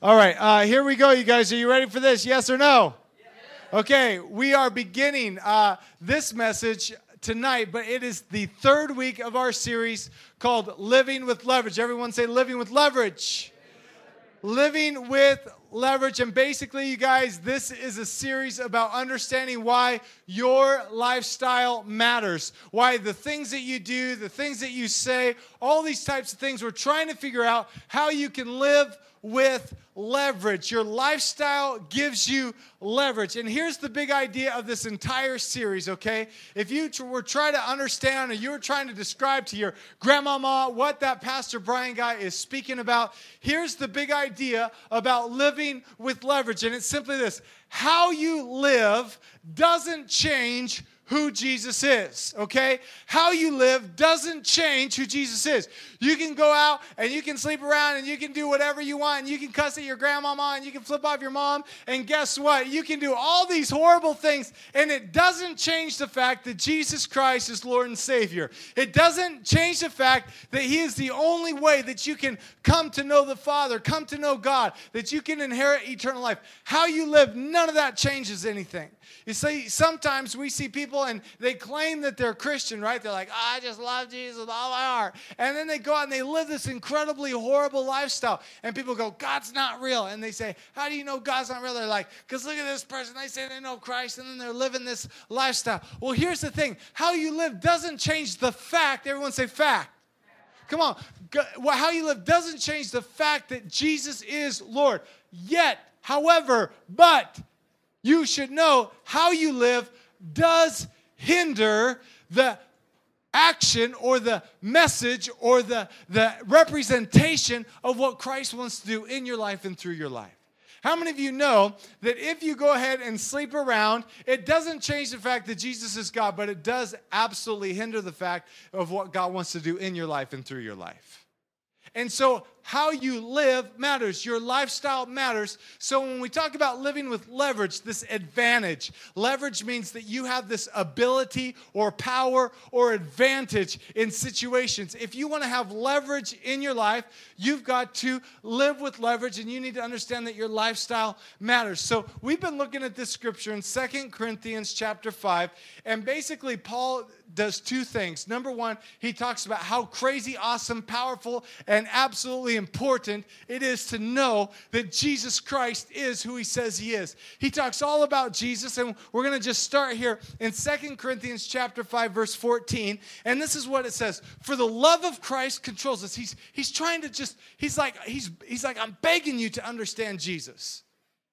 All right, uh, here we go, you guys. Are you ready for this? Yes or no? Okay, we are beginning uh, this message tonight, but it is the third week of our series called Living with Leverage. Everyone say, Living with Leverage. Living with leverage. And basically, you guys, this is a series about understanding why your lifestyle matters, why the things that you do, the things that you say, all these types of things, we're trying to figure out how you can live with leverage. Your lifestyle gives you leverage. And here's the big idea of this entire series, okay? If you were trying to understand or you were trying to describe to your grandmama what that Pastor Brian guy is speaking about, here's the big idea about living with leverage. And it's simply this how you live doesn't change who Jesus is, okay? How you live doesn't change who Jesus is. You can go out and you can sleep around and you can do whatever you want and you can cuss at your grandmama and you can flip off your mom and guess what? You can do all these horrible things and it doesn't change the fact that Jesus Christ is Lord and Savior. It doesn't change the fact that He is the only way that you can come to know the Father, come to know God, that you can inherit eternal life. How you live, none of that changes anything. You see, sometimes we see people and they claim that they're Christian, right? They're like, oh, I just love Jesus with all my heart. And then they go out and they live this incredibly horrible lifestyle. And people go, God's not real. And they say, How do you know God's not real? They're like, Because look at this person. They say they know Christ and then they're living this lifestyle. Well, here's the thing how you live doesn't change the fact. Everyone say fact. Come on. How you live doesn't change the fact that Jesus is Lord. Yet, however, but you should know how you live does hinder the action or the message or the, the representation of what Christ wants to do in your life and through your life. How many of you know that if you go ahead and sleep around, it doesn't change the fact that Jesus is God, but it does absolutely hinder the fact of what God wants to do in your life and through your life? And so, how you live matters. Your lifestyle matters. So, when we talk about living with leverage, this advantage, leverage means that you have this ability or power or advantage in situations. If you want to have leverage in your life, you've got to live with leverage and you need to understand that your lifestyle matters. So, we've been looking at this scripture in Second Corinthians chapter 5, and basically, Paul does two things. Number one, he talks about how crazy, awesome, powerful, and absolutely important it is to know that Jesus Christ is who he says he is. He talks all about Jesus, and we're going to just start here in Second Corinthians chapter 5, verse 14. And this is what it says: For the love of Christ controls us. He's he's trying to just, he's like, he's he's like, I'm begging you to understand Jesus.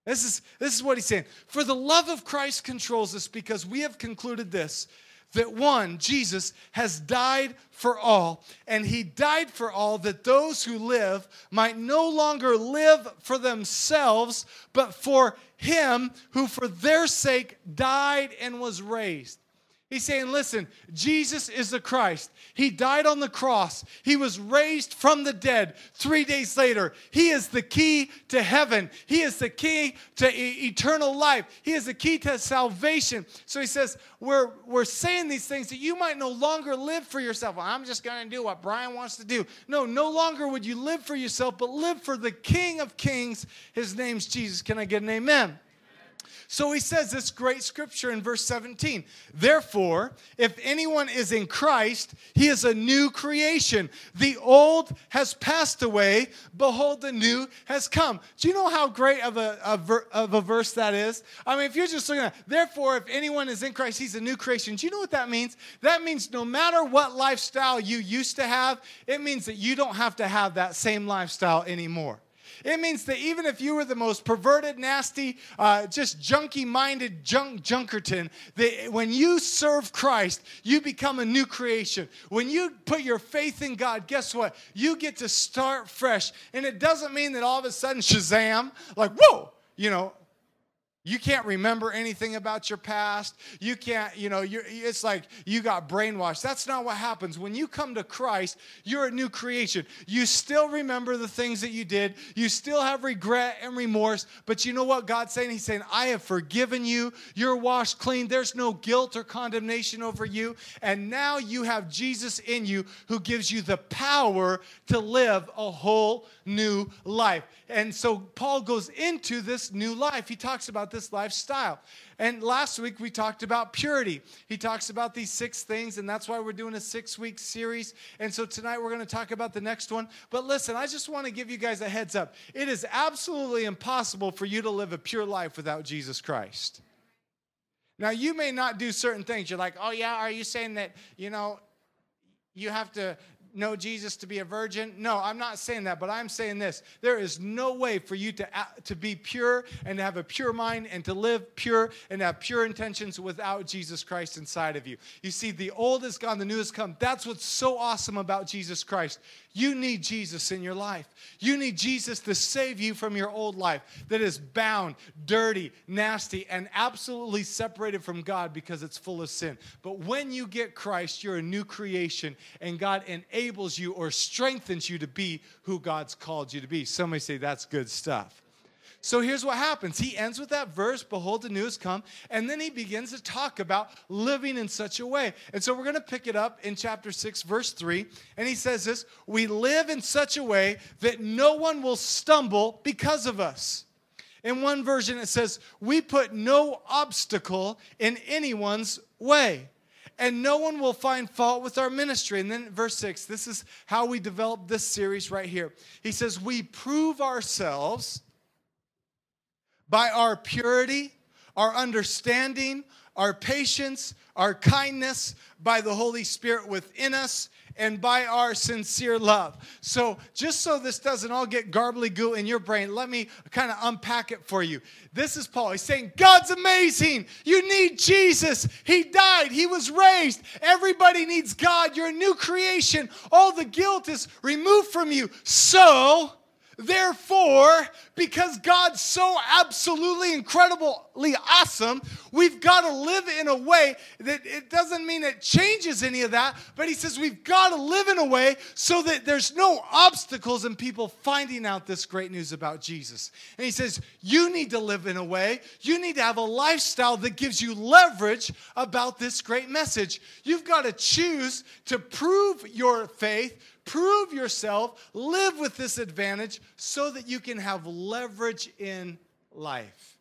This is, this is what he's saying. For the love of Christ controls us because we have concluded this that one, Jesus, has died for all, and he died for all that those who live might no longer live for themselves, but for him who for their sake died and was raised. He's saying, listen, Jesus is the Christ. He died on the cross. He was raised from the dead three days later. He is the key to heaven. He is the key to e- eternal life. He is the key to salvation. So he says, we're, we're saying these things that you might no longer live for yourself. Well, I'm just going to do what Brian wants to do. No, no longer would you live for yourself, but live for the King of Kings. His name's Jesus. Can I get an amen? So he says this great scripture in verse 17. Therefore, if anyone is in Christ, he is a new creation. The old has passed away. Behold, the new has come. Do you know how great of a, of a verse that is? I mean, if you're just looking at, therefore, if anyone is in Christ, he's a new creation. Do you know what that means? That means no matter what lifestyle you used to have, it means that you don't have to have that same lifestyle anymore. It means that even if you were the most perverted, nasty, uh, just junky minded junk junkerton, that when you serve Christ, you become a new creation. When you put your faith in God, guess what? You get to start fresh. And it doesn't mean that all of a sudden, Shazam, like, whoa, you know, You can't remember anything about your past. You can't, you know, it's like you got brainwashed. That's not what happens. When you come to Christ, you're a new creation. You still remember the things that you did. You still have regret and remorse. But you know what God's saying? He's saying, I have forgiven you. You're washed clean. There's no guilt or condemnation over you. And now you have Jesus in you who gives you the power to live a whole new life. And so Paul goes into this new life. He talks about this lifestyle. And last week we talked about purity. He talks about these six things, and that's why we're doing a six week series. And so tonight we're going to talk about the next one. But listen, I just want to give you guys a heads up. It is absolutely impossible for you to live a pure life without Jesus Christ. Now, you may not do certain things. You're like, oh, yeah, are you saying that, you know, you have to know Jesus to be a virgin? No, I'm not saying that, but I'm saying this. There is no way for you to, to be pure and to have a pure mind and to live pure and have pure intentions without Jesus Christ inside of you. You see, the old is gone, the new has come. That's what's so awesome about Jesus Christ. You need Jesus in your life. You need Jesus to save you from your old life that is bound, dirty, nasty, and absolutely separated from God because it's full of sin. But when you get Christ, you're a new creation, and God enables you or strengthens you to be who God's called you to be. Somebody say that's good stuff. So here's what happens. He ends with that verse, Behold, the news come, and then he begins to talk about living in such a way. And so we're going to pick it up in chapter 6, verse 3. And he says this We live in such a way that no one will stumble because of us. In one version, it says, We put no obstacle in anyone's way and no one will find fault with our ministry. And then, verse 6, this is how we develop this series right here. He says, We prove ourselves by our purity, our understanding, our patience, our kindness, by the Holy Spirit within us, and by our sincere love. So, just so this doesn't all get garbly goo in your brain, let me kind of unpack it for you. This is Paul. He's saying, God's amazing. You need Jesus. He died, He was raised. Everybody needs God. You're a new creation. All the guilt is removed from you. So, Therefore, because God's so absolutely incredibly awesome, we've got to live in a way that it doesn't mean it changes any of that, but he says we've got to live in a way so that there's no obstacles in people finding out this great news about Jesus. And he says, You need to live in a way, you need to have a lifestyle that gives you leverage about this great message. You've got to choose to prove your faith prove yourself, live with this advantage so that you can have leverage in life.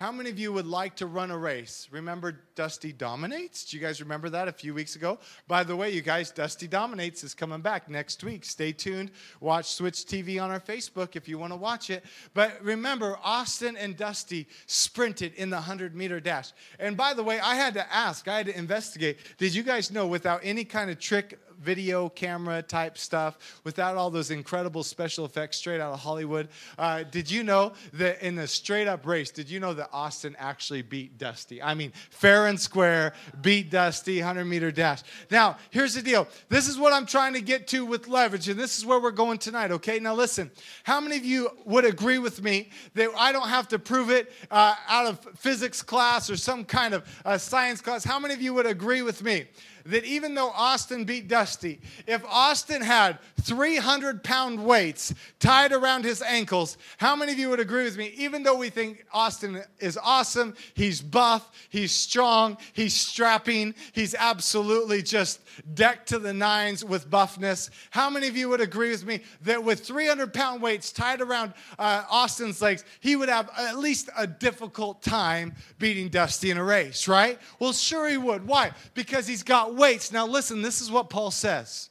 How many of you would like to run a race? Remember Dusty Dominates? Do you guys remember that a few weeks ago? By the way, you guys, Dusty Dominates is coming back next week. Stay tuned. Watch Switch TV on our Facebook if you want to watch it. But remember, Austin and Dusty sprinted in the 100 meter dash. And by the way, I had to ask, I had to investigate. Did you guys know without any kind of trick video camera type stuff without all those incredible special effects straight out of Hollywood. Uh, did you know that in the straight up race, did you know that Austin actually beat Dusty? I mean, fair and square, beat Dusty, 100 meter dash. Now, here's the deal. This is what I'm trying to get to with leverage, and this is where we're going tonight, okay? Now, listen, how many of you would agree with me that I don't have to prove it uh, out of physics class or some kind of uh, science class? How many of you would agree with me that even though Austin beat Dusty, if Austin had 300 pound weights tied around his ankles, how many of you would agree with me? Even though we think Austin is awesome, he's buff, he's strong, he's strapping, he's absolutely just decked to the nines with buffness. How many of you would agree with me that with 300 pound weights tied around uh, Austin's legs, he would have at least a difficult time beating Dusty in a race, right? Well, sure he would. Why? Because he's got weights. Now, listen, this is what Paul says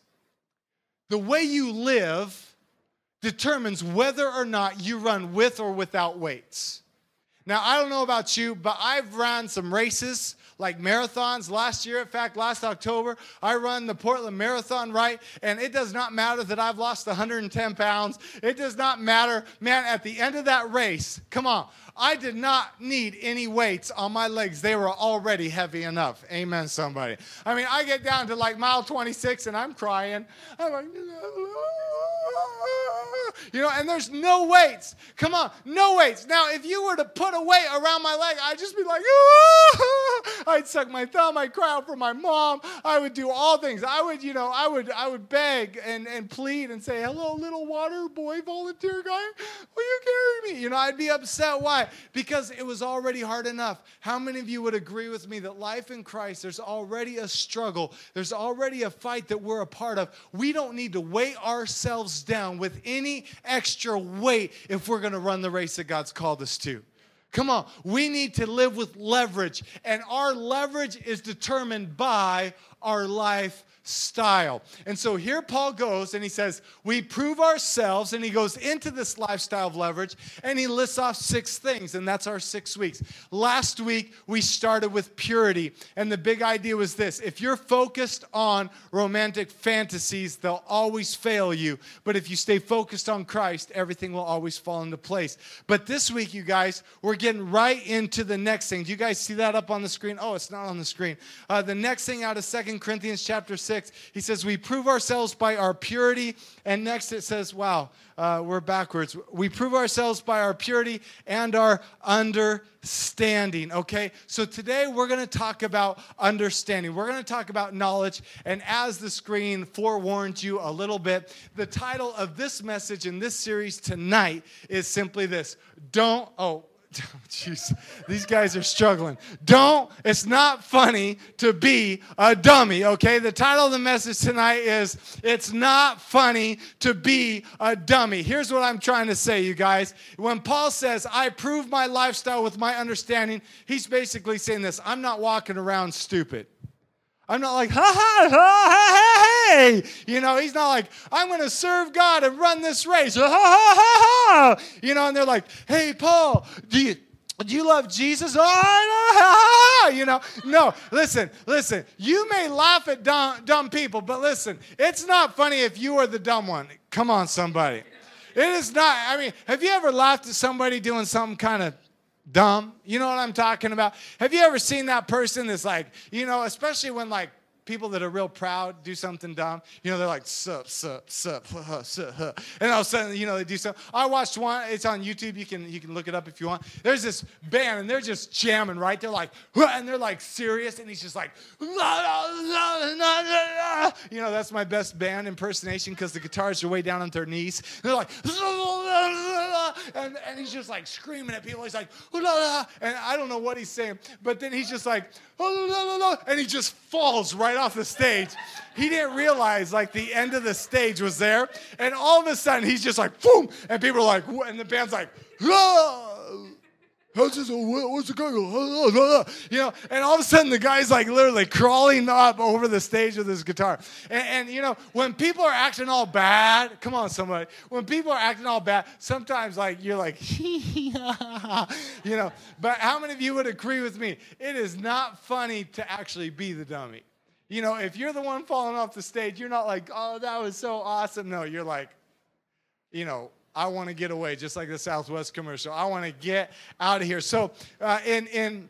the way you live determines whether or not you run with or without weights. Now, I don't know about you, but I've run some races like marathons last year. In fact, last October, I run the Portland Marathon, right? And it does not matter that I've lost 110 pounds. It does not matter. Man, at the end of that race, come on, I did not need any weights on my legs. They were already heavy enough. Amen, somebody. I mean, I get down to like mile 26 and I'm crying. I'm like, you know, and there's no weights. Come on, no weights. Now, if you were to put a weight around my leg, I'd just be like, I'd suck my thumb, I'd cry out for my mom, I would do all things. I would, you know, I would, I would beg and, and plead and say, hello, little water boy volunteer guy, will you carry me? You know, I'd be upset. Why? Because it was already hard enough. How many of you would agree with me that life in Christ, there's already a struggle, there's already a fight that we're a part of. We don't need to weigh ourselves down with any extra weight if we're going to run the race that God's called us to. Come on, we need to live with leverage, and our leverage is determined by our life style. And so here Paul goes and he says, We prove ourselves, and he goes into this lifestyle of leverage and he lists off six things, and that's our six weeks. Last week we started with purity, and the big idea was this if you're focused on romantic fantasies, they'll always fail you. But if you stay focused on Christ, everything will always fall into place. But this week, you guys, we're getting right into the next thing. Do you guys see that up on the screen? Oh, it's not on the screen. Uh, the next thing out of Second Corinthians chapter 6 6, he says, We prove ourselves by our purity. And next it says, Wow, uh, we're backwards. We prove ourselves by our purity and our understanding. Okay? So today we're going to talk about understanding. We're going to talk about knowledge. And as the screen forewarned you a little bit, the title of this message in this series tonight is simply this Don't, oh, Oh, Jeez, these guys are struggling. Don't, it's not funny to be a dummy, okay? The title of the message tonight is It's Not Funny to Be a Dummy. Here's what I'm trying to say, you guys. When Paul says, I prove my lifestyle with my understanding, he's basically saying this I'm not walking around stupid. I'm not like, ha ha, ha, ha hey. You know, he's not like, I'm going to serve God and run this race. Ha ha ha ha. You know, and they're like, hey, Paul, do you, do you love Jesus? Oh, you know, no, listen, listen. You may laugh at dumb, dumb people, but listen, it's not funny if you are the dumb one. Come on, somebody. It is not. I mean, have you ever laughed at somebody doing something kind of dumb. You know what I'm talking about? Have you ever seen that person that's like, you know, especially when like people that are real proud do something dumb. You know, they're like, sup, sup, sup, huh, sup, huh. and all of a sudden, you know, they do something. I watched one, it's on YouTube. You can you can look it up if you want. There's this band, and they're just jamming, right? They're like, and they're like serious, and he's just like, you know, that's my best band impersonation because the guitars are way down on their knees. And they're like, and, and he's just like screaming at people. He's like, and I don't know what he's saying, but then he's just like, and he just falls right off the stage. He didn't realize like the end of the stage was there, and all of a sudden he's just like boom, and people are like, and the band's like, How's this? What's the guy You know, and all of a sudden the guy's like literally crawling up over the stage with his guitar. And, and, you know, when people are acting all bad, come on, somebody. When people are acting all bad, sometimes like you're like, you know. But how many of you would agree with me? It is not funny to actually be the dummy. You know, if you're the one falling off the stage, you're not like, oh, that was so awesome. No, you're like, you know, I want to get away, just like the Southwest commercial. I want to get out of here. So, uh, in in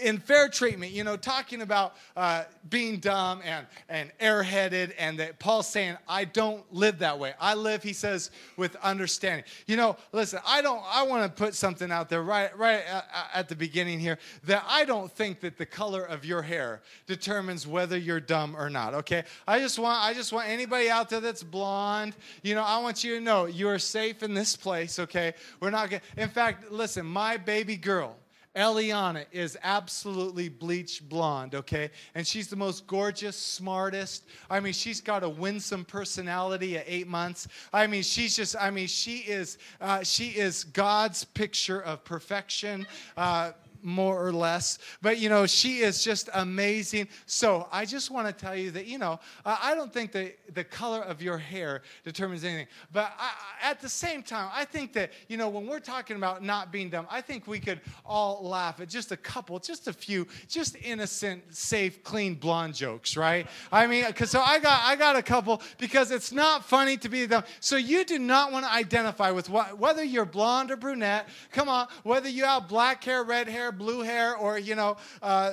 in fair treatment, you know, talking about uh, being dumb and, and airheaded, and that Paul's saying, I don't live that way. I live, he says, with understanding. You know, listen, I don't, I want to put something out there right, right at, at the beginning here that I don't think that the color of your hair determines whether you're dumb or not, okay? I just want, I just want anybody out there that's blonde, you know, I want you to know you are safe in this place, okay? We're not to, in fact, listen, my baby girl, Eliana is absolutely bleach blonde, okay? And she's the most gorgeous, smartest. I mean, she's got a winsome personality at eight months. I mean, she's just, I mean, she is, uh, she is God's picture of perfection. Uh, more or less. But, you know, she is just amazing. So I just want to tell you that, you know, I don't think that the color of your hair determines anything. But I, at the same time, I think that, you know, when we're talking about not being dumb, I think we could all laugh at just a couple, just a few, just innocent, safe, clean blonde jokes, right? I mean, because so I got, I got a couple because it's not funny to be dumb. So you do not want to identify with what, whether you're blonde or brunette. Come on, whether you have black hair, red hair, blue hair, or, you know, uh,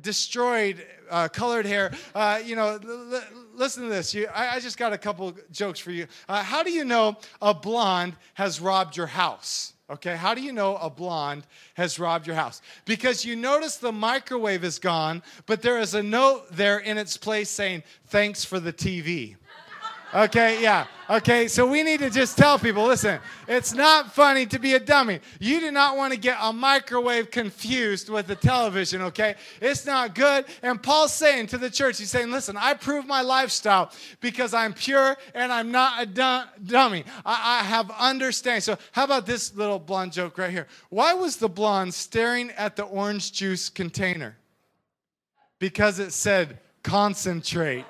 destroyed uh, colored hair. Uh, you know, l- l- listen to this. You, I, I, just got a couple jokes for you. Uh, how do you know a blonde has robbed your house? Okay, how do you know a blonde has robbed your house? Because you notice the microwave is gone, but there is a note there in its place saying, Thanks for the TV. Okay, yeah. Okay, so we need to just tell people listen, it's not funny to be a dummy. You do not want to get a microwave confused with the television, okay? It's not good. And Paul's saying to the church, he's saying, listen, I prove my lifestyle because I'm pure and I'm not a dummy. I, I have understanding. So, how about this little blonde joke right here? Why was the blonde staring at the orange juice container? Because it said, concentrate.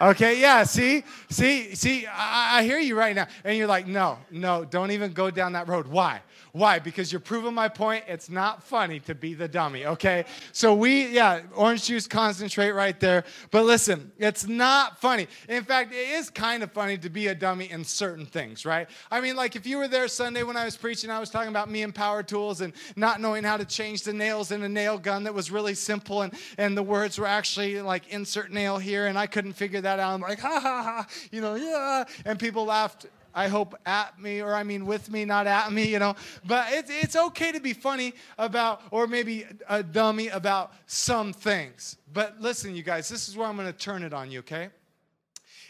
Okay, yeah, see, see, see, I, I, hear you right now. And you're like, no, no, don't even go down that road. Why? Why? Because you're proving my point. It's not funny to be the dummy, okay? So we, yeah, orange juice concentrate right there. But listen, it's not funny. In fact, it is kind of funny to be a dummy in certain things, right? I mean, like if you were there Sunday when I was preaching, I was talking about me and power tools and not knowing how to change the nails in a nail gun that was really simple and, and the words were actually like insert nail here and I couldn't figure that out. I'm like, ha ha ha, you know, yeah. And people laughed I hope at me, or I mean with me, not at me, you know. But it's, it's okay to be funny about, or maybe a dummy about some things. But listen, you guys, this is where I'm going to turn it on you, okay?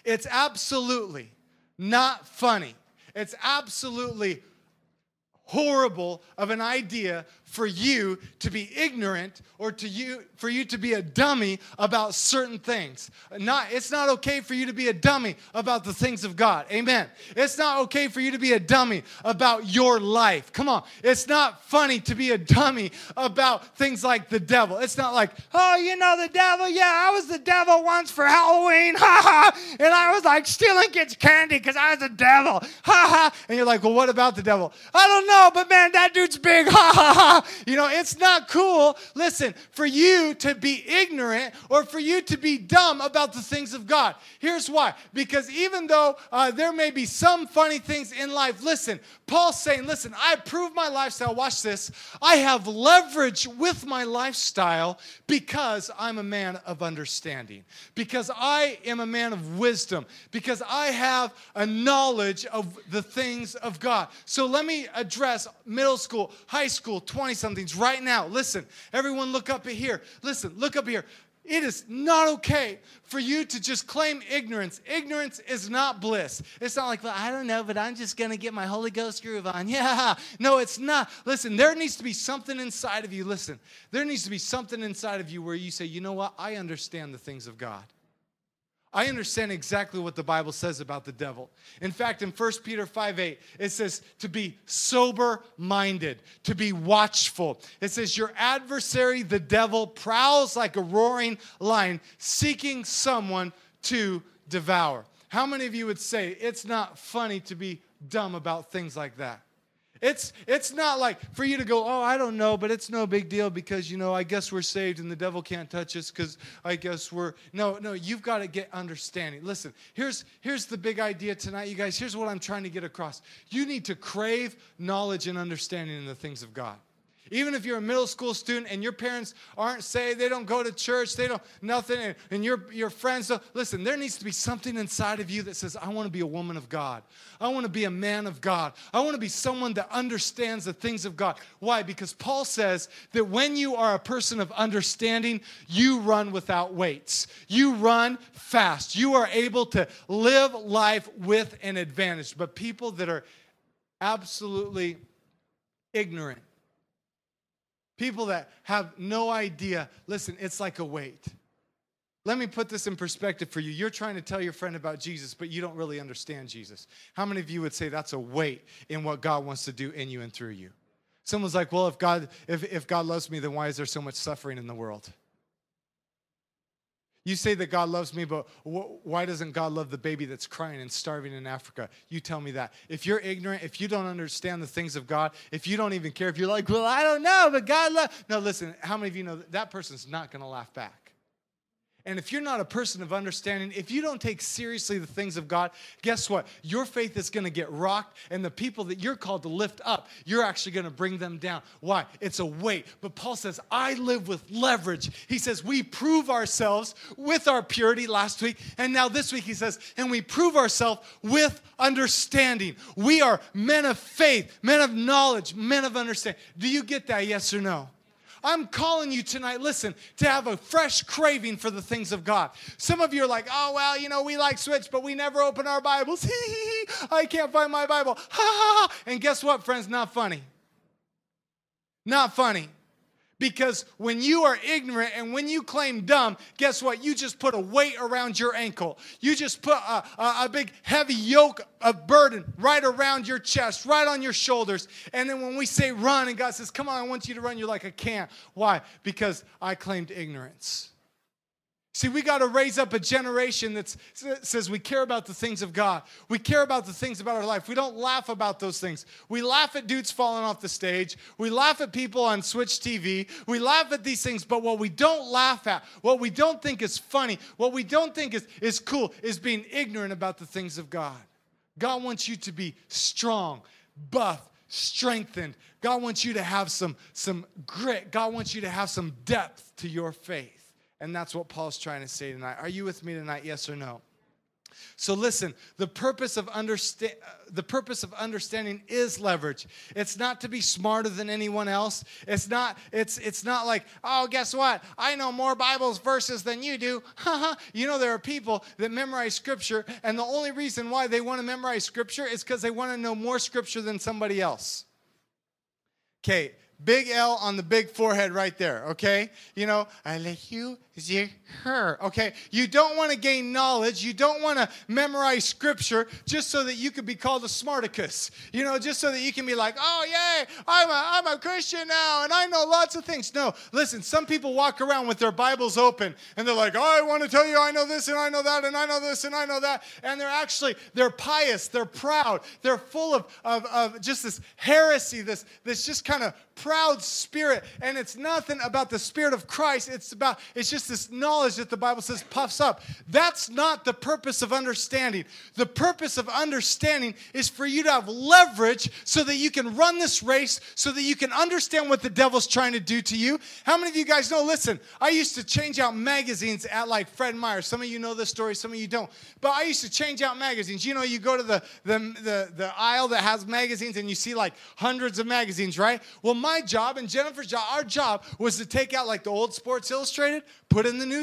It's absolutely not funny. It's absolutely horrible of an idea for you to be ignorant or to you for you to be a dummy about certain things. Not it's not okay for you to be a dummy about the things of God. Amen. It's not okay for you to be a dummy about your life. Come on. It's not funny to be a dummy about things like the devil. It's not like, "Oh, you know the devil? Yeah, I was the devil once for Halloween." Ha ha. And I was like stealing kids candy cuz I was the devil. Ha ha. And you're like, "Well, what about the devil?" I don't know, but man, that dude's big. Ha ha ha. You know, it's not cool, listen, for you to be ignorant or for you to be dumb about the things of God. Here's why. Because even though uh, there may be some funny things in life, listen, Paul's saying, listen, I prove my lifestyle. Watch this. I have leverage with my lifestyle because I'm a man of understanding, because I am a man of wisdom, because I have a knowledge of the things of God. So let me address middle school, high school, 20 20 somethings right now. Listen, everyone look up here. Listen, look up here. It is not okay for you to just claim ignorance. Ignorance is not bliss. It's not like, well, I don't know, but I'm just going to get my Holy Ghost groove on. Yeah. No, it's not. Listen, there needs to be something inside of you. Listen, there needs to be something inside of you where you say, you know what? I understand the things of God. I understand exactly what the Bible says about the devil. In fact, in 1 Peter 5 8, it says to be sober minded, to be watchful. It says, Your adversary, the devil, prowls like a roaring lion, seeking someone to devour. How many of you would say it's not funny to be dumb about things like that? It's, it's not like for you to go, oh, I don't know, but it's no big deal because, you know, I guess we're saved and the devil can't touch us because I guess we're. No, no, you've got to get understanding. Listen, here's, here's the big idea tonight, you guys. Here's what I'm trying to get across. You need to crave knowledge and understanding in the things of God. Even if you're a middle school student and your parents aren't saved, they don't go to church, they don't nothing, and, and your, your friends don't listen, there needs to be something inside of you that says, I want to be a woman of God. I want to be a man of God. I want to be someone that understands the things of God. Why? Because Paul says that when you are a person of understanding, you run without weights. You run fast. You are able to live life with an advantage. But people that are absolutely ignorant People that have no idea, listen, it's like a weight. Let me put this in perspective for you. You're trying to tell your friend about Jesus, but you don't really understand Jesus. How many of you would say that's a weight in what God wants to do in you and through you? Someone's like, well, if God, if, if God loves me, then why is there so much suffering in the world? You say that God loves me, but why doesn't God love the baby that's crying and starving in Africa? You tell me that. If you're ignorant, if you don't understand the things of God, if you don't even care, if you're like, well, I don't know, but God loves. No, listen, how many of you know that, that person's not going to laugh back? And if you're not a person of understanding, if you don't take seriously the things of God, guess what? Your faith is going to get rocked, and the people that you're called to lift up, you're actually going to bring them down. Why? It's a weight. But Paul says, I live with leverage. He says, We prove ourselves with our purity last week, and now this week he says, and we prove ourselves with understanding. We are men of faith, men of knowledge, men of understanding. Do you get that? Yes or no? I'm calling you tonight, listen, to have a fresh craving for the things of God. Some of you are like, oh, well, you know, we like Switch, but we never open our Bibles. I can't find my Bible. Ha ha ha. And guess what, friends? Not funny. Not funny. Because when you are ignorant and when you claim dumb, guess what? You just put a weight around your ankle. You just put a, a, a, big heavy yoke of burden right around your chest, right on your shoulders. And then when we say run and God says, Come on, I want you to run, you're like, I can't. Why? Because I claimed ignorance. See, we got to raise up a generation that says we care about the things of God. We care about the things about our life. We don't laugh about those things. We laugh at dudes falling off the stage. We laugh at people on Switch TV. We laugh at these things, but what we don't laugh at, what we don't think is funny, what we don't think is, is cool, is being ignorant about the things of God. God wants you to be strong, buff, strengthened. God wants you to have some, some grit. God wants you to have some depth to your faith. And that's what Paul's trying to say tonight. Are you with me tonight? Yes or no? So listen, the purpose of understand uh, the purpose of understanding is leverage. It's not to be smarter than anyone else. It's not it's it's not like, "Oh, guess what? I know more Bibles verses than you do." You know there are people that memorize scripture and the only reason why they want to memorize scripture is cuz they want to know more scripture than somebody else. Okay, big L on the big forehead right there, okay? You know, I let you see her, okay? You don't want to gain knowledge. You don't want to memorize scripture just so that you could be called a smarticus, you know, just so that you can be like, oh, yay, I'm a, I'm a Christian now and I know lots of things. No, listen, some people walk around with their Bibles open and they're like, oh, I want to tell you I know this and I know that and I know this and I know that. And they're actually, they're pious, they're proud, they're full of, of, of just this heresy, this, this just kind of proud spirit. And it's nothing about the spirit of Christ. It's about, it's just this knowledge that the Bible says puffs up. That's not the purpose of understanding. The purpose of understanding is for you to have leverage so that you can run this race, so that you can understand what the devil's trying to do to you. How many of you guys know? Listen, I used to change out magazines at like Fred Meyer. Some of you know this story, some of you don't. But I used to change out magazines. You know, you go to the, the, the, the aisle that has magazines and you see like hundreds of magazines, right? Well, my my job and Jennifer's job, our job was to take out like the old Sports Illustrated, put in the new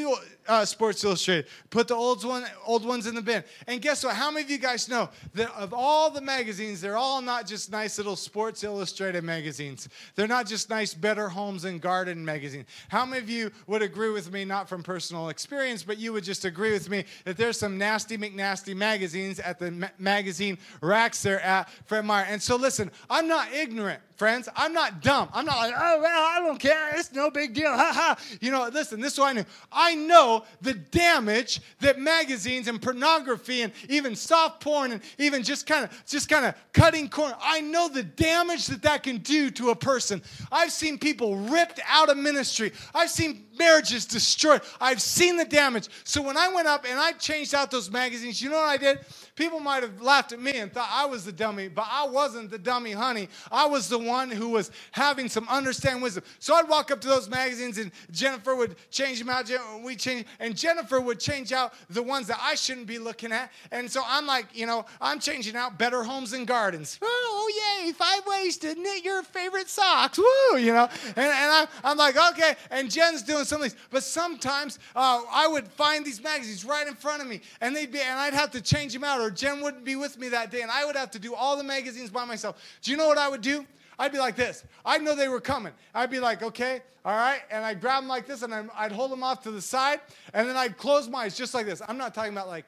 uh, Sports Illustrated, put the old one, old ones in the bin. And guess what? How many of you guys know that of all the magazines, they're all not just nice little Sports Illustrated magazines. They're not just nice Better Homes and Garden magazine. How many of you would agree with me, not from personal experience, but you would just agree with me that there's some nasty McNasty magazines at the ma- magazine racks there at Fred Meyer. And so listen, I'm not ignorant friends. I'm not dumb. I'm not like, oh, well, I don't care. It's no big deal. Ha ha. You know, listen, this is what I knew. I know the damage that magazines and pornography and even soft porn and even just kind of just kind of cutting corner. I know the damage that that can do to a person. I've seen people ripped out of ministry. I've seen marriages destroyed. I've seen the damage. So when I went up and I changed out those magazines, you know what I did? People might have laughed at me and thought I was the dummy, but I wasn't the dummy, honey. I was the one who was having some understanding wisdom. So I'd walk up to those magazines and Jennifer would change them out. We change, and Jennifer would change out the ones that I shouldn't be looking at. And so I'm like, you know, I'm changing out Better Homes and Gardens. Oh, yay, five ways to knit your favorite socks. Woo, you know. And, and I'm, I'm like, okay. And Jen's doing some of these. But sometimes uh, I would find these magazines right in front of me, and they'd be, and I'd have to change them out, or Jen wouldn't be with me that day, and I would have to do all the magazines by myself. Do you know what I would do? I'd be like this. I'd know they were coming. I'd be like, okay, all right. And I'd grab them like this and I'd hold them off to the side. And then I'd close my eyes just like this. I'm not talking about like,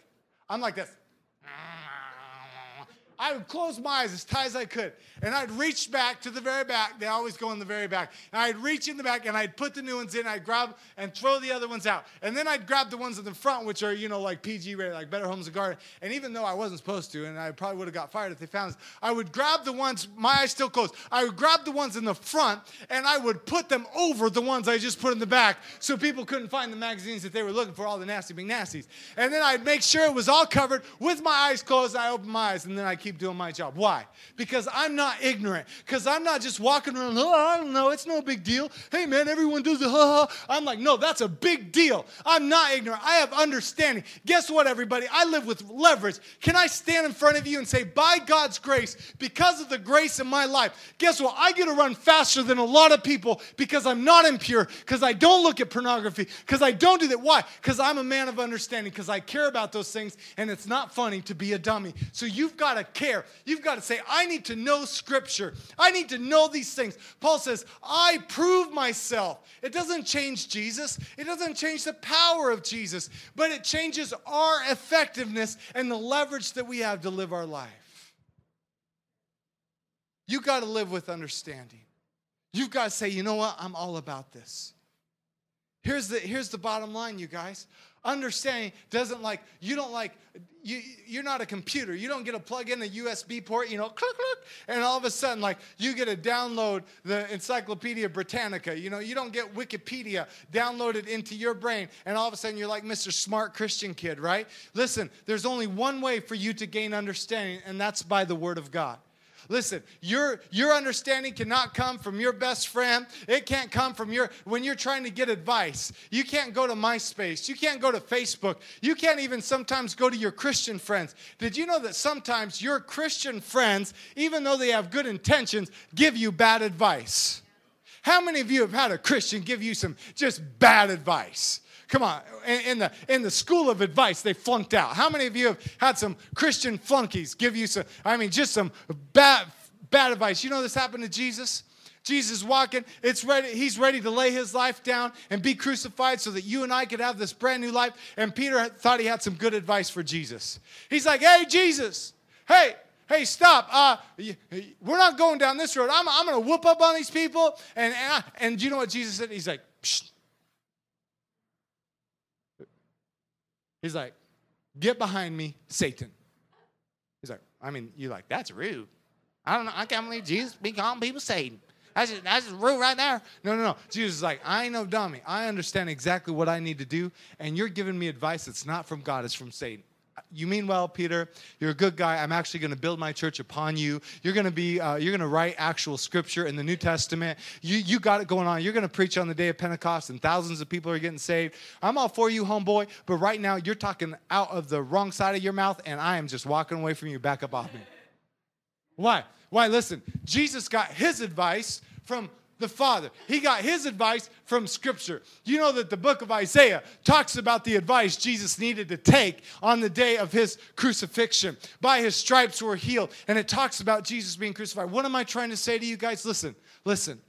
I'm like this. I would close my eyes as tight as I could, and I'd reach back to the very back. They always go in the very back. And I'd reach in the back, and I'd put the new ones in. I'd grab and throw the other ones out, and then I'd grab the ones in the front, which are you know like PG rated, like Better Homes and Garden. And even though I wasn't supposed to, and I probably would have got fired if they found this, I would grab the ones. My eyes still closed. I would grab the ones in the front, and I would put them over the ones I just put in the back, so people couldn't find the magazines that they were looking for, all the nasty big nasties. And then I'd make sure it was all covered with my eyes closed. I opened my eyes, and then I keep doing my job. Why? Because I'm not ignorant. Because I'm not just walking around, oh, I don't know, it's no big deal. Hey, man, everyone does it. I'm like, no, that's a big deal. I'm not ignorant. I have understanding. Guess what, everybody? I live with leverage. Can I stand in front of you and say, by God's grace, because of the grace in my life, guess what? I get to run faster than a lot of people because I'm not impure, because I don't look at pornography, because I don't do that. Why? Because I'm a man of understanding, because I care about those things, and it's not funny to be a dummy. So you've got to care. You've got to say, I need to know Scripture. I need to know these things. Paul says, I prove myself. It doesn't change Jesus, it doesn't change the power of Jesus, but it changes our effectiveness and the leverage that we have to live our life. You've got to live with understanding. You've got to say, you know what? I'm all about this. Here's the, here's the bottom line, you guys. Understanding doesn't like, you don't like, you, you're not a computer. You don't get to plug in a USB port, you know, click, click, and all of a sudden, like, you get to download the Encyclopedia Britannica. You know, you don't get Wikipedia downloaded into your brain, and all of a sudden, you're like Mr. Smart Christian kid, right? Listen, there's only one way for you to gain understanding, and that's by the Word of God. Listen, your, your understanding cannot come from your best friend. It can't come from your, when you're trying to get advice. You can't go to MySpace. You can't go to Facebook. You can't even sometimes go to your Christian friends. Did you know that sometimes your Christian friends, even though they have good intentions, give you bad advice? How many of you have had a Christian give you some just bad advice? Come on, in, the in the school of advice, they flunked out. How many of you have had some Christian flunkies give you some? I mean, just some bad bad advice. You know this happened to Jesus. Jesus walking, it's ready, he's ready to lay his life down and be crucified so that you and I could have this brand new life. And Peter thought he had some good advice for Jesus. He's like, hey, Jesus, hey, hey, stop. Uh, we're not going down this road. I'm, I'm going to whoop up on these people. And, and, and you know what Jesus said? He's like, Psst, He's like, Get behind me, Satan. He's like, I mean, you're like, that's rude. I don't know. I can't believe Jesus be calling people Satan. That's just, that's just rude right there. No, no, no. Jesus is like, I ain't no dummy. I understand exactly what I need to do, and you're giving me advice that's not from God, it's from Satan you mean well, Peter. You're a good guy. I'm actually going to build my church upon you. You're going to be, uh, you're going to write actual scripture in the New Testament. You, you got it going on. You're going to preach on the day of Pentecost, and thousands of people are getting saved. I'm all for you, homeboy. But right now, you're talking out of the wrong side of your mouth, and I am just walking away from you. Back up off me. Why? Why? Listen, Jesus got his advice from the Father. He got his advice from Scripture. You know that the book of Isaiah talks about the advice Jesus needed to take on the day of his crucifixion. By his stripes were healed. And it talks about Jesus being crucified. What am I trying to say to you guys? Listen, listen.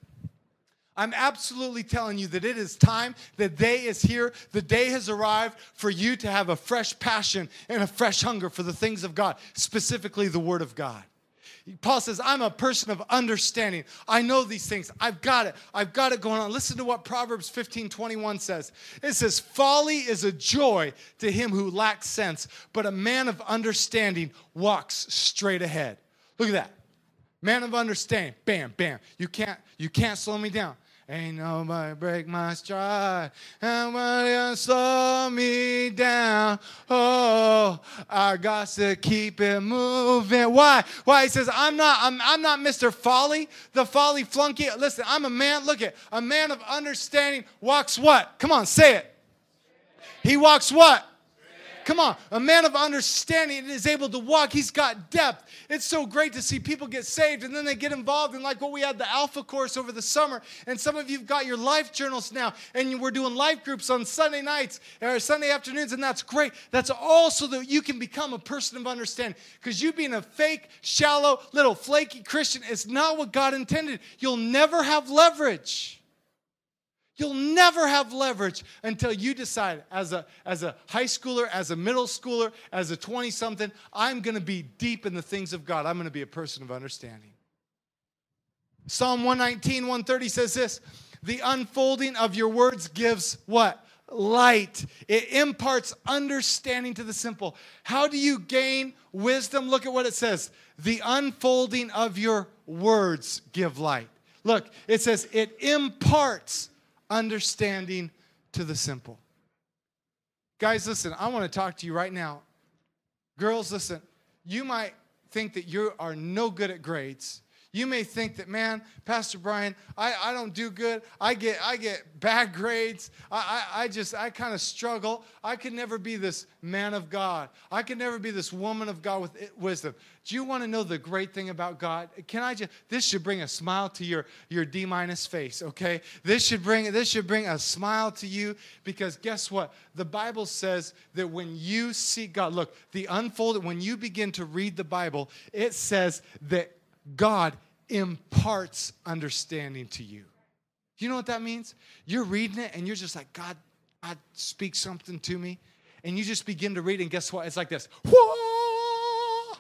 I'm absolutely telling you that it is time. The day is here. The day has arrived for you to have a fresh passion and a fresh hunger for the things of God, specifically the Word of God. Paul says, I'm a person of understanding. I know these things. I've got it. I've got it going on. Listen to what Proverbs 15 21 says. It says, Folly is a joy to him who lacks sense, but a man of understanding walks straight ahead. Look at that. Man of understanding. Bam, bam. You can't, you can't slow me down. Ain't nobody break my stride. Nobody gonna slow me down. Oh, I got to keep it moving. Why? Why? He says, I'm not, I'm, I'm not Mr. Folly, the folly flunky. Listen, I'm a man. Look at a man of understanding walks what? Come on, say it. He walks what? Come on, a man of understanding is able to walk. He's got depth. It's so great to see people get saved and then they get involved in like what we had the Alpha course over the summer. And some of you've got your life journals now, and we're doing life groups on Sunday nights or Sunday afternoons, and that's great. That's also that you can become a person of understanding. Because you being a fake, shallow, little flaky Christian is not what God intended. You'll never have leverage. You'll never have leverage until you decide as a, as a high schooler, as a middle schooler, as a 20 something, I'm going to be deep in the things of God. I'm going to be a person of understanding. Psalm 119, 130 says this The unfolding of your words gives what? Light. It imparts understanding to the simple. How do you gain wisdom? Look at what it says. The unfolding of your words give light. Look, it says it imparts understanding to the simple. Guys, listen, I want to talk to you right now. Girls, listen, you might think that you are no good at grades. You may think that, man, Pastor Brian, I, I don't do good. I get I get bad grades. I, I, I just I kind of struggle. I could never be this man of God. I could never be this woman of God with eh, wisdom. Do you want to know the great thing about God? Can I just this should bring a smile to your your D minus face, okay? This should bring this should bring a smile to you because guess what? The Bible says that when you seek God, look, the unfolded when you begin to read the Bible, it says that God imparts understanding to you. You know what that means? You're reading it and you're just like, God, God, speak something to me. And you just begin to read, and guess what? It's like this. Whoa!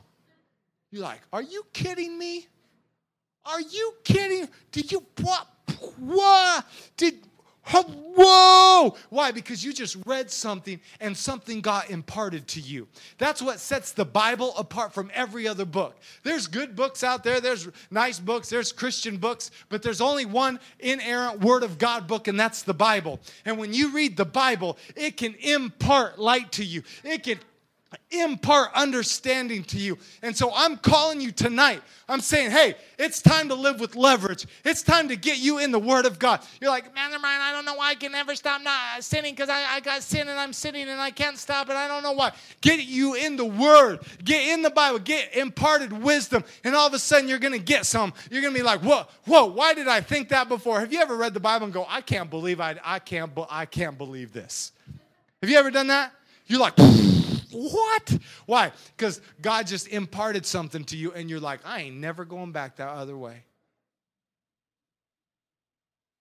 You're like, are you kidding me? Are you kidding? Did you what? What? Did Whoa! Why? Because you just read something and something got imparted to you. That's what sets the Bible apart from every other book. There's good books out there, there's nice books, there's Christian books, but there's only one inerrant Word of God book, and that's the Bible. And when you read the Bible, it can impart light to you, it can impart understanding to you. And so I'm calling you tonight. I'm saying, hey, it's time to live with leverage. It's time to get you in the Word of God. You're like, man, man, I don't know why I can never stop not uh, sinning because I, I got sin and I'm sinning and I can't stop it. I don't know why. Get you in the Word. Get in the Bible. Get imparted wisdom. And all of a sudden you're going to get some. You're going to be like, whoa, whoa, why did I think that before? Have you ever read the Bible and go, I can't believe I, I can't, I can't believe this. Have you ever done that? You're like, what? Why? Because God just imparted something to you, and you're like, I ain't never going back that other way.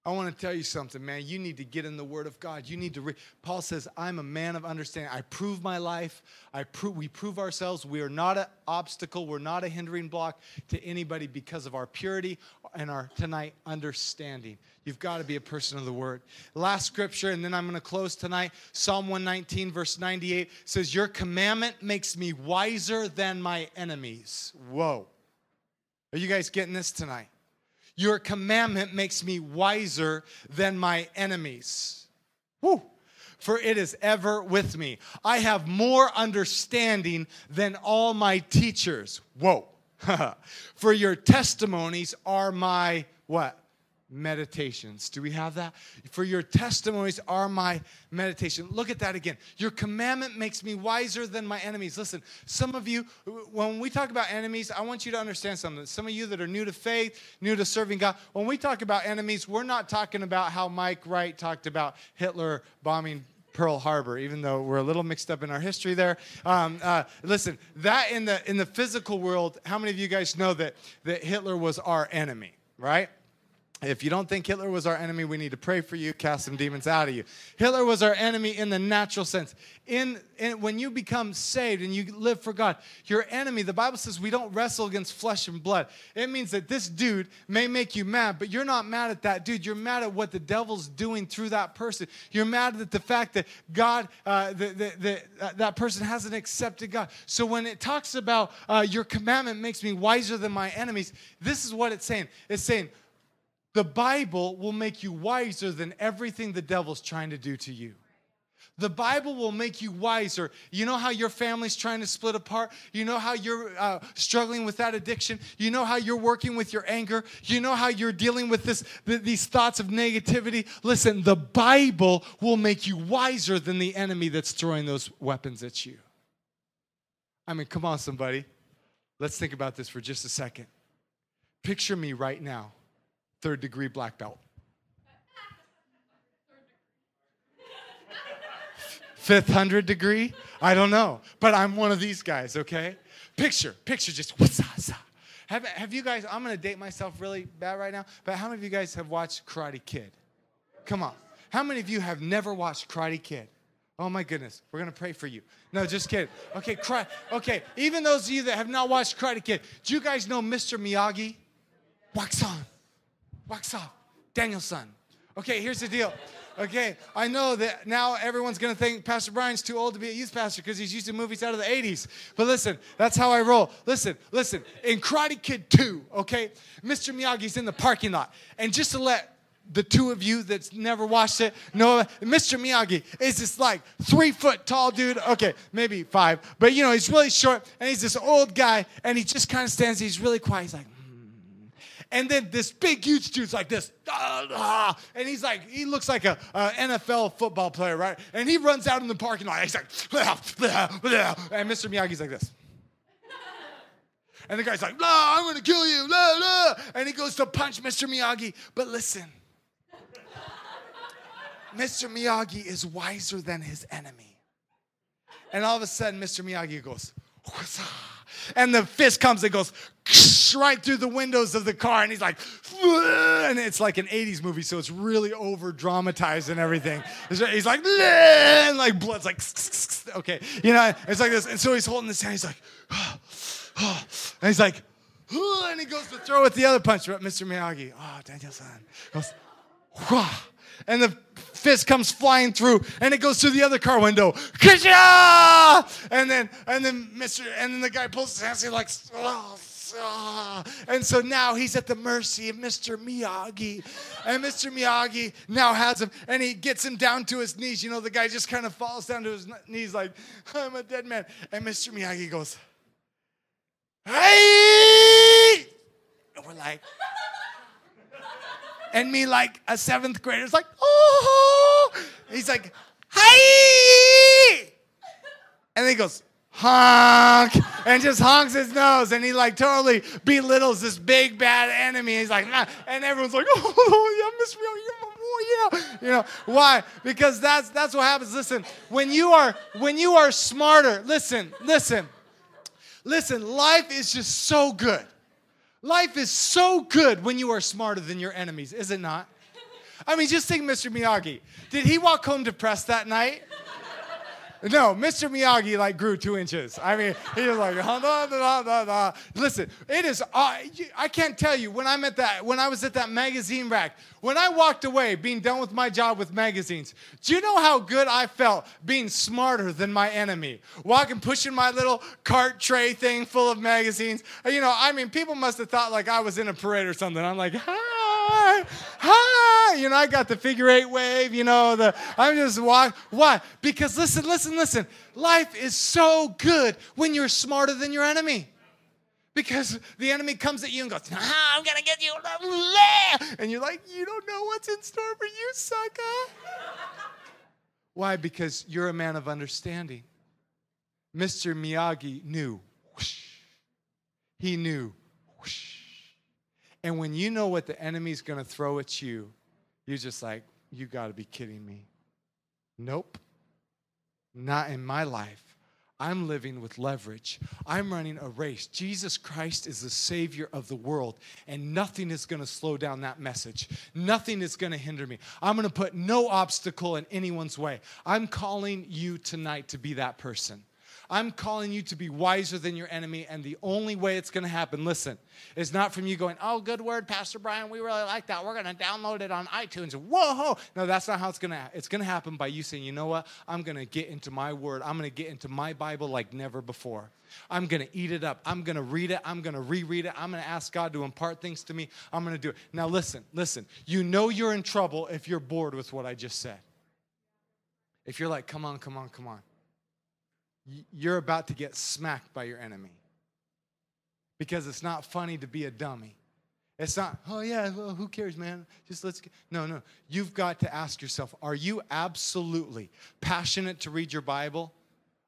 I want to tell you something, man. You need to get in the Word of God. You need to read. Paul says, I'm a man of understanding. I prove my life. I prove we prove ourselves. We are not an obstacle. We're not a hindering block to anybody because of our purity and our tonight understanding. You've got to be a person of the Word. Last scripture, and then I'm going to close tonight. Psalm 119, verse 98 says, Your commandment makes me wiser than my enemies. Whoa. Are you guys getting this tonight? Your commandment makes me wiser than my enemies. Woo. For it is ever with me. I have more understanding than all my teachers. Whoa. For your testimonies are my what? Meditations. Do we have that? For your testimonies are my meditation. Look at that again. Your commandment makes me wiser than my enemies. Listen, some of you, when we talk about enemies, I want you to understand something. Some of you that are new to faith, new to serving God, when we talk about enemies, we're not talking about how Mike Wright talked about Hitler bombing Pearl Harbor, even though we're a little mixed up in our history there. Um, uh, listen, that in the in the physical world, how many of you guys know that that Hitler was our enemy, right? If you don't think Hitler was our enemy, we need to pray for you, cast some demons out of you. Hitler was our enemy in the natural sense. In, in, when you become saved and you live for God, your enemy, the Bible says we don't wrestle against flesh and blood. It means that this dude may make you mad, but you're not mad at that dude. You're mad at what the devil's doing through that person. You're mad at the fact that God, uh, the, the, the, uh, that person hasn't accepted God. So when it talks about uh, your commandment makes me wiser than my enemies, this is what it's saying. It's saying, the Bible will make you wiser than everything the devil's trying to do to you. The Bible will make you wiser. You know how your family's trying to split apart? You know how you're uh, struggling with that addiction? You know how you're working with your anger? You know how you're dealing with this, th- these thoughts of negativity? Listen, the Bible will make you wiser than the enemy that's throwing those weapons at you. I mean, come on, somebody. Let's think about this for just a second. Picture me right now third degree black belt. Fifth hundred degree? I don't know. But I'm one of these guys, okay? Picture, picture just what's have, have you guys, I'm gonna date myself really bad right now, but how many of you guys have watched Karate Kid? Come on. how many of you have never watched Karate Kid? Oh my goodness, we're gonna pray for you. No, just kidding. Okay, cry. Okay, even those of you that have not watched Karate Kid, do you guys know Mr. Miyagi? Wax on, wax off. Daniel-san. Okay, here's the deal. Okay, I know that now everyone's gonna think Pastor Brian's too old to be a youth pastor because he's used to movies out of the 80s. But listen, that's how I roll. Listen, listen. In Karate Kid 2, okay, Mr. Miyagi's in the parking lot. And just to let the two of you that's never watched it know Mr. Miyagi is this like three foot tall dude. Okay, maybe five, but you know, he's really short and he's this old guy and he just kind of stands, he's really quiet. He's like, and then this big, huge dude's like this, ah, ah, and he's like, he looks like a, a, NFL football player, right? And he runs out in the parking lot. He's like, ah, and Mr. Miyagi's like this. And the guy's like, blah, I'm gonna kill you, blah, blah. And he goes to punch Mr. Miyagi. But listen, Mr. Miyagi is wiser than his enemy. And all of a sudden, Mr. Miyagi goes, and the fist comes and goes right through the windows of the car and he's like and it's like an 80s movie so it's really over dramatized and everything. He's like and like blood's like okay you know it's like this. And so he's holding this hand he's like and he's like and he goes to throw it the other punch but mr miyagi oh daniel-san goes and the fist comes flying through and it goes through the other car window. And then and then Mr. and then the guy pulls his hands and like oh. and so now he's at the mercy of Mr. Miyagi. And Mr. Miyagi now has him and he gets him down to his knees. You know, the guy just kind of falls down to his knees like, I'm a dead man. And Mr. Miyagi goes, Hey! And we're like, and me like a seventh grader's like, oh. He's like, hey. And he goes, honk, and just honks his nose, and he like totally belittles this big bad enemy. He's like, nah. and everyone's like, oh, oh yeah, Miss Real, you know, you know why? Because that's that's what happens. Listen, when you are when you are smarter, listen, listen, listen. Life is just so good. Life is so good when you are smarter than your enemies, is it not? I mean, just think Mr. Miyagi. Did he walk home depressed that night? No, Mr. Miyagi like grew two inches. I mean, he was like, da, da, da, da. listen, it is. Uh, I can't tell you when I'm at that. When I was at that magazine rack, when I walked away, being done with my job with magazines. Do you know how good I felt being smarter than my enemy? Walking, pushing my little cart tray thing full of magazines. You know, I mean, people must have thought like I was in a parade or something. I'm like, hi, hi. You know, I got the figure eight wave. You know, the I'm just walk. Why? Because listen, listen listen, listen. Life is so good when you're smarter than your enemy. Because the enemy comes at you and goes, ah, I'm gonna get you. And you're like, you don't know what's in store for you, sucker. Why? Because you're a man of understanding. Mr. Miyagi knew. Whoosh. He knew. Whoosh. And when you know what the enemy's gonna throw at you, you're just like, you gotta be kidding me. Nope. Not in my life. I'm living with leverage. I'm running a race. Jesus Christ is the Savior of the world, and nothing is going to slow down that message. Nothing is going to hinder me. I'm going to put no obstacle in anyone's way. I'm calling you tonight to be that person. I'm calling you to be wiser than your enemy, and the only way it's going to happen, listen, is not from you going, oh, good word, Pastor Brian, we really like that. We're going to download it on iTunes. Whoa! No, that's not how it's going to happen. It's going to happen by you saying, you know what? I'm going to get into my word. I'm going to get into my Bible like never before. I'm going to eat it up. I'm going to read it. I'm going to reread it. I'm going to ask God to impart things to me. I'm going to do it. Now, listen, listen. You know you're in trouble if you're bored with what I just said. If you're like, come on, come on, come on you're about to get smacked by your enemy. Because it's not funny to be a dummy. It's not, oh yeah, well, who cares, man? Just let's get. No, no. You've got to ask yourself are you absolutely passionate to read your Bible?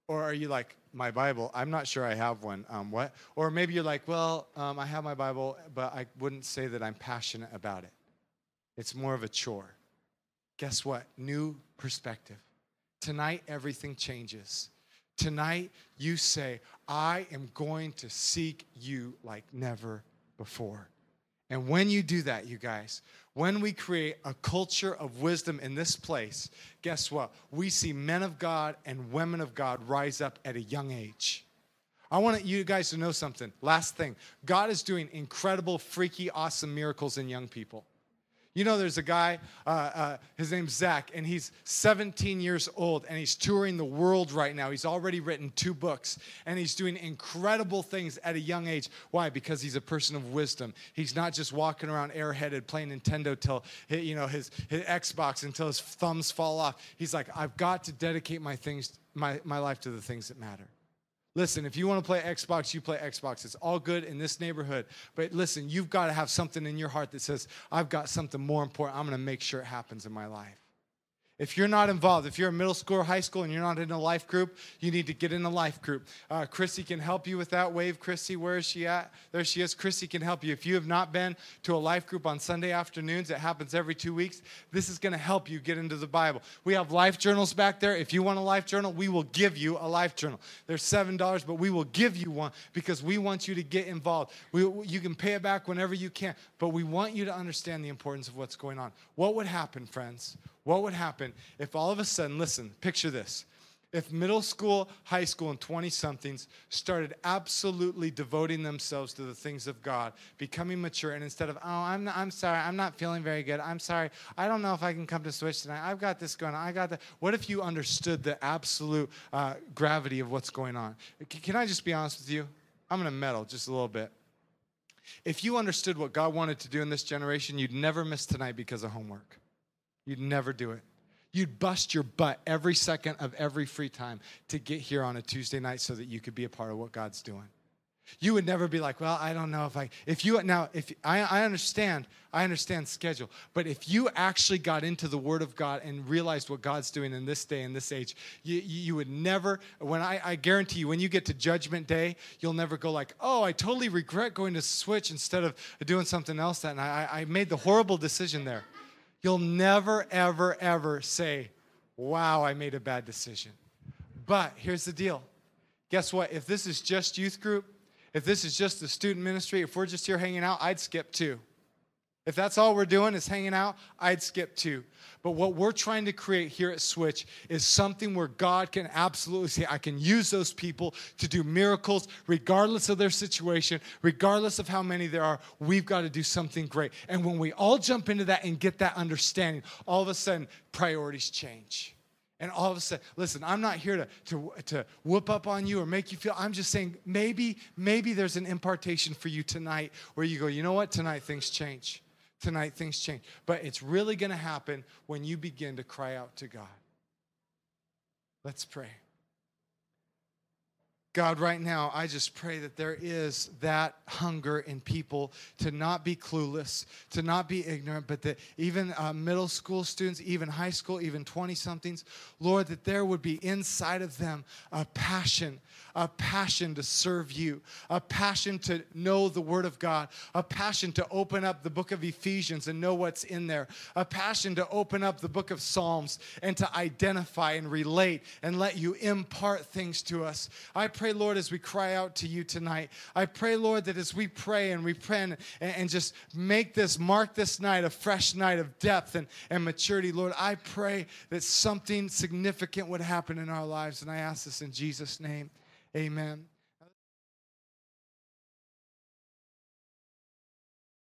Or are you like, my Bible, I'm not sure I have one. Um, what? Or maybe you're like, well, um, I have my Bible, but I wouldn't say that I'm passionate about it. It's more of a chore. Guess what? New perspective. Tonight, everything changes. Tonight, you say, I am going to seek you like never before. And when you do that, you guys, when we create a culture of wisdom in this place, guess what? We see men of God and women of God rise up at a young age. I want you guys to know something. Last thing God is doing incredible, freaky, awesome miracles in young people. You know, there's a guy, uh, uh, his name's Zach, and he's 17 years old, and he's touring the world right now. He's already written two books, and he's doing incredible things at a young age. Why? Because he's a person of wisdom. He's not just walking around airheaded playing Nintendo till you know his, his Xbox until his thumbs fall off. He's like, I've got to dedicate my things, my, my life to the things that matter. Listen, if you want to play Xbox, you play Xbox. It's all good in this neighborhood. But listen, you've got to have something in your heart that says, I've got something more important. I'm going to make sure it happens in my life. If you're not involved, if you're a middle school or high school and you're not in a life group, you need to get in a life group. Uh, Chrissy can help you with that. Wave, Chrissy, where is she at? There she is. Chrissy can help you. If you have not been to a life group on Sunday afternoons, it happens every two weeks. This is going to help you get into the Bible. We have life journals back there. If you want a life journal, we will give you a life journal. They're $7, but we will give you one because we want you to get involved. We, you can pay it back whenever you can, but we want you to understand the importance of what's going on. What would happen, friends? What would happen if all of a sudden, listen, picture this. If middle school, high school, and 20 somethings started absolutely devoting themselves to the things of God, becoming mature, and instead of, oh, I'm, I'm sorry, I'm not feeling very good, I'm sorry, I don't know if I can come to Switch tonight, I've got this going on, I got that. What if you understood the absolute uh, gravity of what's going on? Can I just be honest with you? I'm to meddle just a little bit. If you understood what God wanted to do in this generation, you'd never miss tonight because of homework. You'd never do it. You'd bust your butt every second of every free time to get here on a Tuesday night so that you could be a part of what God's doing. You would never be like, well, I don't know if I, if you, now, if I, I understand, I understand schedule, but if you actually got into the Word of God and realized what God's doing in this day, in this age, you, you would never, when I, I guarantee you, when you get to Judgment Day, you'll never go like, oh, I totally regret going to Switch instead of doing something else that night. I, I made the horrible decision there. You'll never, ever, ever say, wow, I made a bad decision. But here's the deal guess what? If this is just youth group, if this is just the student ministry, if we're just here hanging out, I'd skip too. If that's all we're doing is hanging out, I'd skip too. But what we're trying to create here at Switch is something where God can absolutely say, I can use those people to do miracles regardless of their situation, regardless of how many there are. We've got to do something great. And when we all jump into that and get that understanding, all of a sudden priorities change. And all of a sudden, listen, I'm not here to, to, to whoop up on you or make you feel, I'm just saying maybe, maybe there's an impartation for you tonight where you go, you know what, tonight things change tonight things change. But it's really going to happen when you begin to cry out to God. Let's pray. God, right now, I just pray that there is that hunger in people to not be clueless, to not be ignorant, but that even uh, middle school students, even high school, even 20 somethings, Lord, that there would be inside of them a passion, a passion to serve you, a passion to know the Word of God, a passion to open up the book of Ephesians and know what's in there, a passion to open up the book of Psalms and to identify and relate and let you impart things to us. I pray, Lord, as we cry out to you tonight, I pray, Lord, that as we pray and pray and, and just make this, mark this night a fresh night of depth and, and maturity, Lord, I pray that something significant would happen in our lives. And I ask this in Jesus' name. Amen.